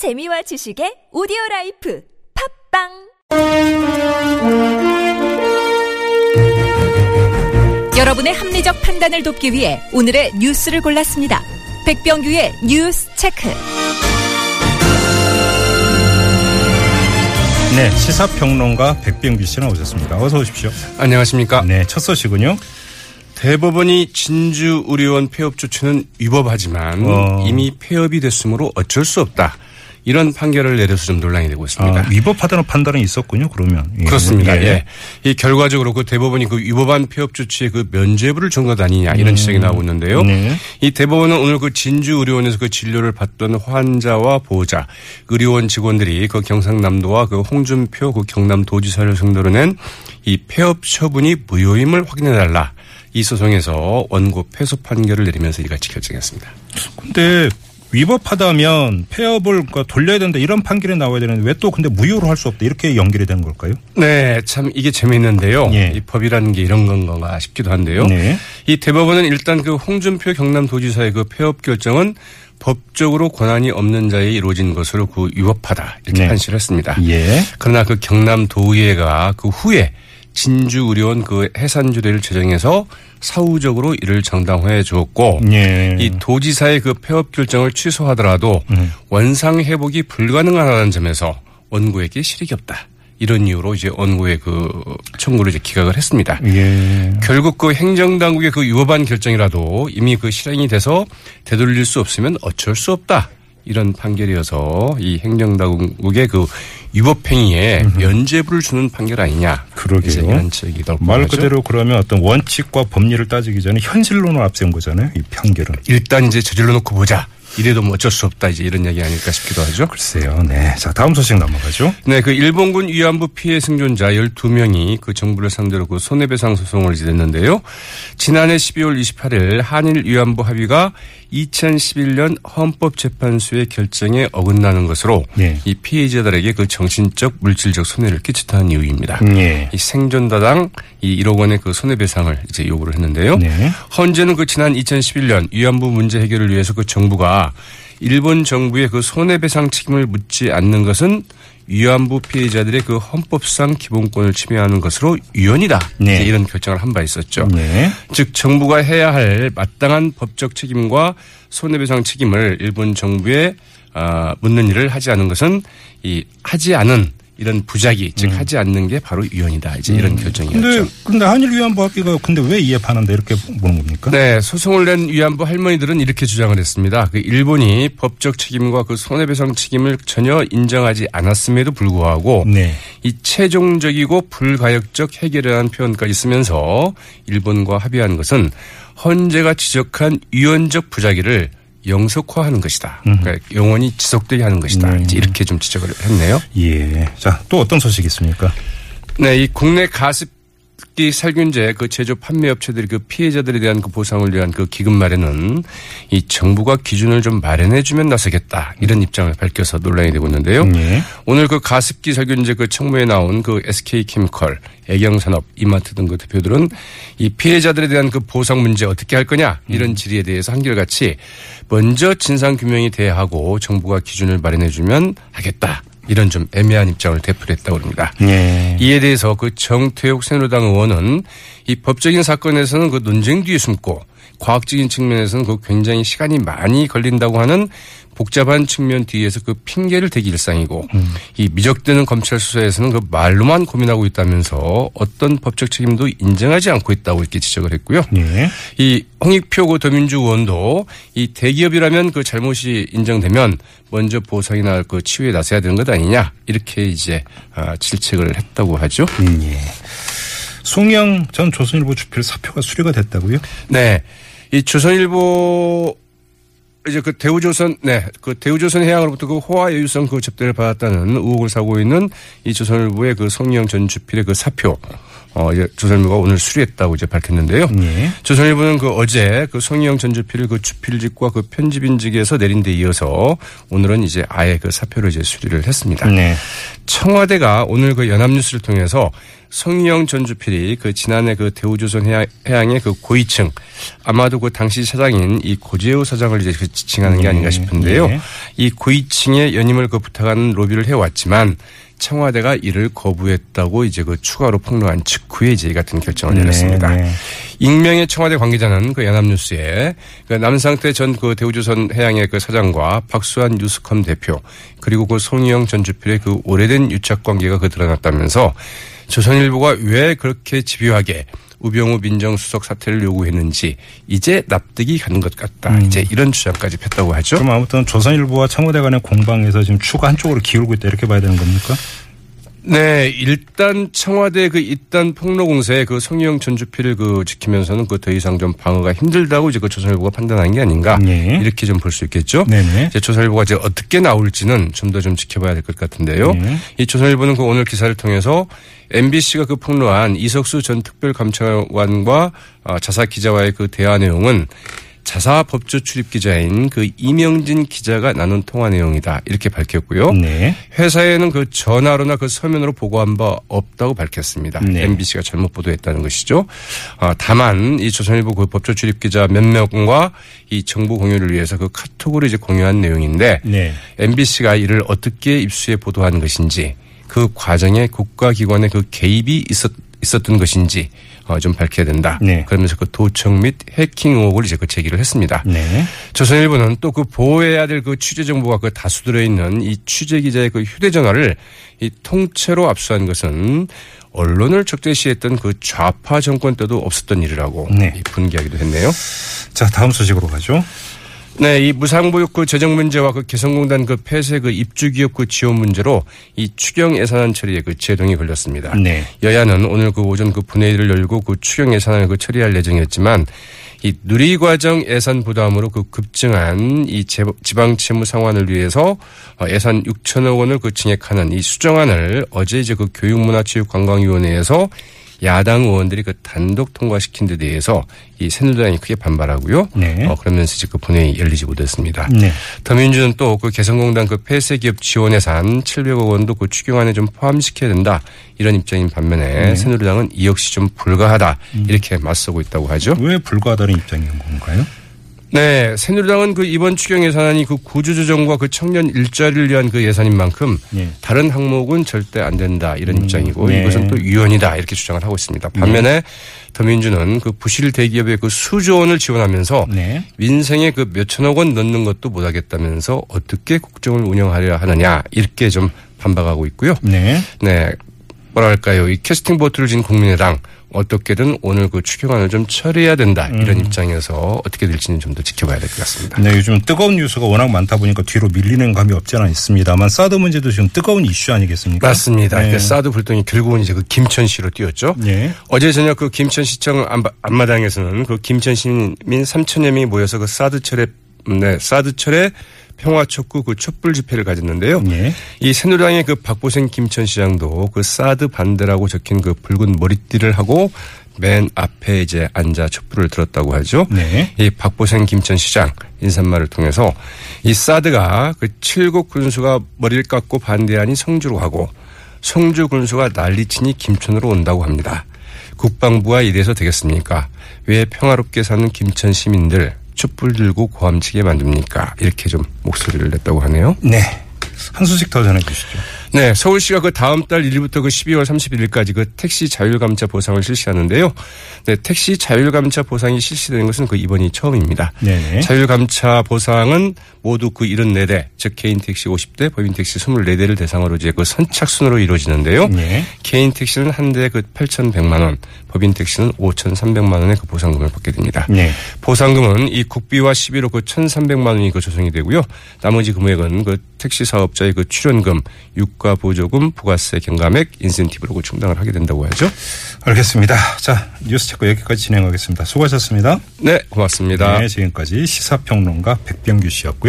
재미와 지식의 오디오 라이프 팟빵 여러분의 합리적 판단을 돕기 위해 오늘의 뉴스를 골랐습니다. 백병규의 뉴스 체크. 네, 시사평론가 백병규 씨 나오셨습니다. 어서 오십시오. 안녕하십니까. 네, 첫 소식은요. 대법원이 진주 의료원 폐업 조치는 위법하지만 어. 이미 폐업이 됐으므로 어쩔 수 없다. 이런 판결을 내려서 좀 논란이 되고 있습니다. 아, 위법하다는 판단은 있었군요. 그러면 예. 그렇습니다. 예. 이 결과적으로 그 대법원이 그 위법한 폐업 조치에 그 면죄부를 준것 아니냐 이런 지적이 나오고 있는데요. 네. 이 대법원은 오늘 그 진주 의료원에서 그 진료를 받던 환자와 보호자, 의료원 직원들이 그 경상남도와 그 홍준표 그 경남도지사를 상대로 낸 이 폐업 처분이 무효임을 확인해 달라. 이 소송에서 원고 패소 판결을 내리면서 이같이 결정했습니다. 근데 위법하다면 폐업을 그러니까 돌려야 된다 이런 판결이 나와야 되는데 왜 또 근데 무효로 할 수 없다 이렇게 연결이 되는 걸까요? 네, 참 이게 재미있는데요. 예. 이 법이라는 게 이런 건가 싶기도 한데요. 네. 이 대법원은 일단 그 홍준표 경남도지사의 그 폐업 결정은 법적으로 권한이 없는 자에 이루어진 것으로 그 위법하다 이렇게 네. 판시를 했습니다. 예. 그러나 그 경남도의회가 그 후에 진주 의료원 그 해산 조례를 제정해서 사후적으로 이를 정당화해 주었고 예. 이 도지사의 그 폐업 결정을 취소하더라도 음. 원상 회복이 불가능하다는 점에서 원고에게 실익이 없다. 이런 이유로 이제 원고의 그 청구를 이제 기각을 했습니다. 예. 결국 그 행정당국의 그 위법한 결정이라도 이미 그 실행이 돼서 되돌릴 수 없으면 어쩔 수 없다. 이런 판결이어서 이 행정당국의 그 위법행위에 면죄부를 주는 판결 아니냐. 그러게요. 말. 그대로 그러면 어떤 원칙과 법리를 따지기 전에 현실론을 앞세운 거잖아요. 이 판결은. 일단 이제 저질러 놓고 보자. 이래도 뭐 어쩔 수 없다. 이제 이런 얘기 아닐까 싶기도 하죠. 글쎄요. 네. 자, 다음 소식 넘어가죠. 네, 그 일본군 위안부 피해 생존자 12명이 그 정부를 상대로 그 손해배상 소송을 이제 냈는데요. 지난해 12월 28일 한일 위안부 합의가 2011년 헌법재판소의 결정에 어긋나는 것으로 네. 이 피해자들에게 그 정신적 물질적 손해를 끼쳤다는 이유입니다. 예. 이 생존다당 이 1억 원의 그 손해배상을 이제 요구를 했는데요. 네. 헌재는 그 지난 2011년 위안부 문제 해결을 위해서 그 정부가 일본 정부의 그 손해배상 책임을 묻지 않는 것은 위안부 피해자들의 그 헌법상 기본권을 침해하는 것으로 위헌이다. 네. 이런 결정을 한 바 있었죠. 네. 즉 정부가 해야 할 마땅한 법적 책임과 손해배상 책임을 일본 정부에 아, 묻는 일을 하지 않은 것은 이 하지 않은 이런 부작위 즉 하지 않는 게 바로 위헌이다. 이제 이런 결정이었죠. 음. 근데 근데 한일 위안부 합의가 근데 왜 이해 반한다 이렇게 보는 겁니까? 네, 소송을 낸 위안부 할머니들은 이렇게 주장을 했습니다. 그 일본이 법적 책임과 그 손해배상 책임을 전혀 인정하지 않았음에도 불구하고 네. 이 최종적이고 불가역적 해결이라는 표현까지 쓰면서 일본과 합의한 것은 헌재가 지적한 위헌적 부작위를 영속화하는 것이다. 그러니까 영원히 지속되게 하는 것이다. 네. 이렇게 좀 지적을 했네요. 예. 자, 또 어떤 소식이 있습니까? 네, 이 국내 가습 기 살균제 그 제조 판매 업체들이 그 피해자들에 대한 그 보상을 위한 그 기금 마련은 이 정부가 기준을 좀 마련해 주면 나서겠다 이런 입장을 밝혀서 논란이 되고 있는데요. 예. 오늘 그 가습기 살균제 그 청문회에 나온 그 SK 케미컬, 애경산업, 이마트 등 그 대표들은 이 피해자들에 대한 그 보상 문제 어떻게 할 거냐 이런 질의에 대해서 한결같이 먼저 진상 규명이 돼야 하고 정부가 기준을 마련해 주면 하겠다. 이런 좀 애매한 입장을 되풀이했다고 합니다. 예. 이에 대해서 그 정태욱 새누리당 의원은 이 법적인 사건에서는 그 논쟁 뒤에 숨고 과학적인 측면에서는 그 굉장히 시간이 많이 걸린다고 하는 복잡한 측면 뒤에서 그 핑계를 대기 일상이고 이 미적되는 검찰 수사에서는 그 말로만 고민하고 있다면서 어떤 법적 책임도 인정하지 않고 있다고 이렇게 지적을 했고요. 예. 이 홍익표 그 더민주 의원도 이 대기업이라면 그 잘못이 인정되면 먼저 보상이나 그 치유에 나서야 되는 것 아니냐 이렇게 이제 아, 질책을 했다고 하죠. 음, 예. 송영 전 조선일보 주필 사표가 수리가 됐다고요? 네, 이 조선일보 이제 그 대우조선 네그 대우조선 해양으로부터 그 호화 여유성 그 접대를 받았다는 의혹을 사고 있는 이 조선일보의 그 송영 전 주필의 그 사표 어 이제 조선일보가 오늘 수리했다고 이제 밝혔는데요. 예. 조선일보는 그 어제 그 송희영 전 주필을 그 주필직과 그 편집인직에서 내린 데 이어서 오늘은 이제 아예 그 사표를 이제 수리를 했습니다. 네. 청와대가 오늘 그 연합뉴스를 통해서 송희영 전 주필이 그 지난해 그 대우조선 해양, 해양 의 그 고위층 아마도 그 당시 사장인 이 고재호 사장을 이제 그 지칭하는 게 아닌가 싶은데요. 네. 이 고위층의 연임을 그 부탁하는 로비를 해왔지만 청와대가 이를 거부했다고 이제 그 추가로 폭로한 직후에 이제 이 같은 결정을 내렸습니다. 네, 네. 익명의 청와대 관계자는 그 연합뉴스에 그 남상태 전 그 대우조선 해양의 그 사장과 박수환 뉴스컴 대표 그리고 그 송희영 전 주필의 그 오래된 유착 관계가 그 드러났다면서 조선일보가 왜 그렇게 집요하게 우병우 민정수석 사퇴를 요구했는지 이제 납득이 가는 것 같다. 이제 이런 주장까지 폈다고 하죠. 그럼 아무튼 조선일보와 청와대 간의 공방에서 지금 추가 한쪽으로 기울고 있다 이렇게 봐야 되는 겁니까? 네, 일단 청와대 그 이단 폭로 공세에 그 성희영 전 주필을 그 지키면서는 그 더 이상 좀 방어가 힘들다고 이제 그 조선일보가 판단한 게 아닌가 네. 이렇게 좀 볼 수 있겠죠. 네네. 이제 조선일보가 이제 어떻게 나올지는 좀 더좀 지켜봐야 될 것 같은데요. 네. 이 조선일보는 그 오늘 기사를 통해서 MBC가 그 폭로한 이석수 전 특별감찰관과 어, 자사 기자와의 그 대화 내용은 자사 법조 출입 기자인 그 이명진 기자가 나눈 통화 내용이다 이렇게 밝혔고요. 네. 회사에는 그 전화로나 그 서면으로 보고한 바 없다고 밝혔습니다. 네. MBC가 잘못 보도했다는 것이죠. 어, 다만 이 조선일보 그 법조 출입 기자 몇 명과 이 정보 공유를 위해서 그 카톡으로 이제 공유한 내용인데 네. MBC가 이를 어떻게 입수해 보도한 것인지 그 과정에 국가기관의 그 개입이 있었, 있었던 것인지 어, 좀 밝혀야 된다. 네. 그러면서 그 도청 및 해킹 의혹을 이제 그 제기를 했습니다. 네. 조선일보는 또 그 보호해야 될 그 취재 정보가 그 다수 들어 있는 이 취재 기자의 그 휴대전화를 이 통째로 압수한 것은 언론을 적대시했던 그 좌파 정권 때도 없었던 일이라고 네. 이 분개하기도 했네요. 자 다음 소식으로 가죠. 네, 이 무상보육 그 재정 문제와 그 개성공단 그 폐쇄 그 입주 기업 그 지원 문제로 이 추경 예산안 처리에 그 제동이 걸렸습니다. 네. 여야는 오늘 그 오전 그 분회의를 열고 그 추경 예산을 그 처리할 예정이었지만 이 누리과정 예산 부담으로 그 급증한 이 재- 지방 채무 상환을 위해서 어, 예산 6천억 원을 그 증액하는 이 수정안을 어제 이제 그 교육문화체육관광위원회에서 야당 의원들이 그 단독 통과시킨 데 대해서 이 새누리당이 크게 반발하고요. 네. 어, 그러면서 이제 그 본회의 열리지 못했습니다. 네. 더민주는 또 그 개성공단 그 폐쇄 기업 지원 예산 700억 원도 그 추경안에 좀 포함시켜야 된다 이런 입장인 반면에 새누리당은 이 역시 좀 불가하다 이렇게 맞서고 있다고 하죠. 왜 불가하다는 입장인 건가요? 네, 새누리당은 그 이번 추경 예산안이 그 구조조정과 그 청년 일자리를 위한 그 예산인 만큼 예. 다른 항목은 절대 안 된다 이런 입장이고 네. 이것은 또 유연이다 이렇게 주장을 하고 있습니다. 반면에 더민주는 그 부실 대기업에 그 수조 원을 지원하면서 네. 민생에 그 몇천억 원 넣는 것도 못하겠다면서 어떻게 국정을 운영하려 하느냐 이렇게 좀 반박하고 있고요. 네. 네. 뭐랄까요. 이 캐스팅 보트를 진 국민의당 어떻게든 오늘 그 추경안을 좀 처리해야 된다. 이런 음. 입장에서 어떻게 될지는 좀 더 지켜봐야 될 것 같습니다. 네, 요즘 뜨거운 뉴스가 워낙 많다 보니까 뒤로 밀리는 감이 없지 않아 있습니다만 사드 문제도 지금 뜨거운 이슈 아니겠습니까? 맞습니다. 네. 그 사드 불똥이 결국은 이제 그 김천 시로 뛰었죠. 네. 어제 저녁 그 김천 시청 앞- 앞마당에서는 그 김천 시민 3천여 명이 모여서 그 사드 철에 네, 사드 철에 평화촉구 그 촛불 집회를 가졌는데요. 네. 이 새누리당의 그 박보생 김천 시장도 그 사드 반대라고 적힌 그 붉은 머리띠를 하고 맨 앞에 이제 앉아 촛불을 들었다고 하죠. 네. 이 박보생 김천 시장 인사말을 통해서 이 사드가 그 칠곡 군수가 머리를 깎고 반대하니 성주로 가고 성주 군수가 난리치니 김천으로 온다고 합니다. 국방부가 이래서 되겠습니까? 왜 평화롭게 사는 김천 시민들 촛불 들고 고함치게 만듭니까? 이렇게 좀 목소리를 냈다고 하네요. 네. 한 소식 더 전해 주시죠. 네, 서울시가 그 다음 달 1일부터 그 12월 31일까지 그 택시 자율감차 보상을 실시하는데요. 네, 택시 자율감차 보상이 실시되는 것은 그 이번이 처음입니다. 네네. 자율감차 보상은 모두 그 74대, 즉 개인 택시 50대, 법인 택시 24대를 대상으로 이제 그 선착순으로 이루어지는데요. 네. 개인 택시는 한 대에 그 8,100만 원, 법인 택시는 5,300만 원의 그 보상금을 받게 됩니다. 네. 보상금은 이 국비와 시비로 그 1,300만 원이 그 조성이 되고요. 나머지 금액은 그 택시 사업자의 그 출연금, 유가 보조금, 부가세 경감액, 인센티브로 그 충당을 하게 된다고 하죠. 알겠습니다. 자, 뉴스 체크 여기까지 진행하겠습니다. 수고하셨습니다. 네, 고맙습니다. 네, 지금까지 시사평론가 백병규 씨였고요.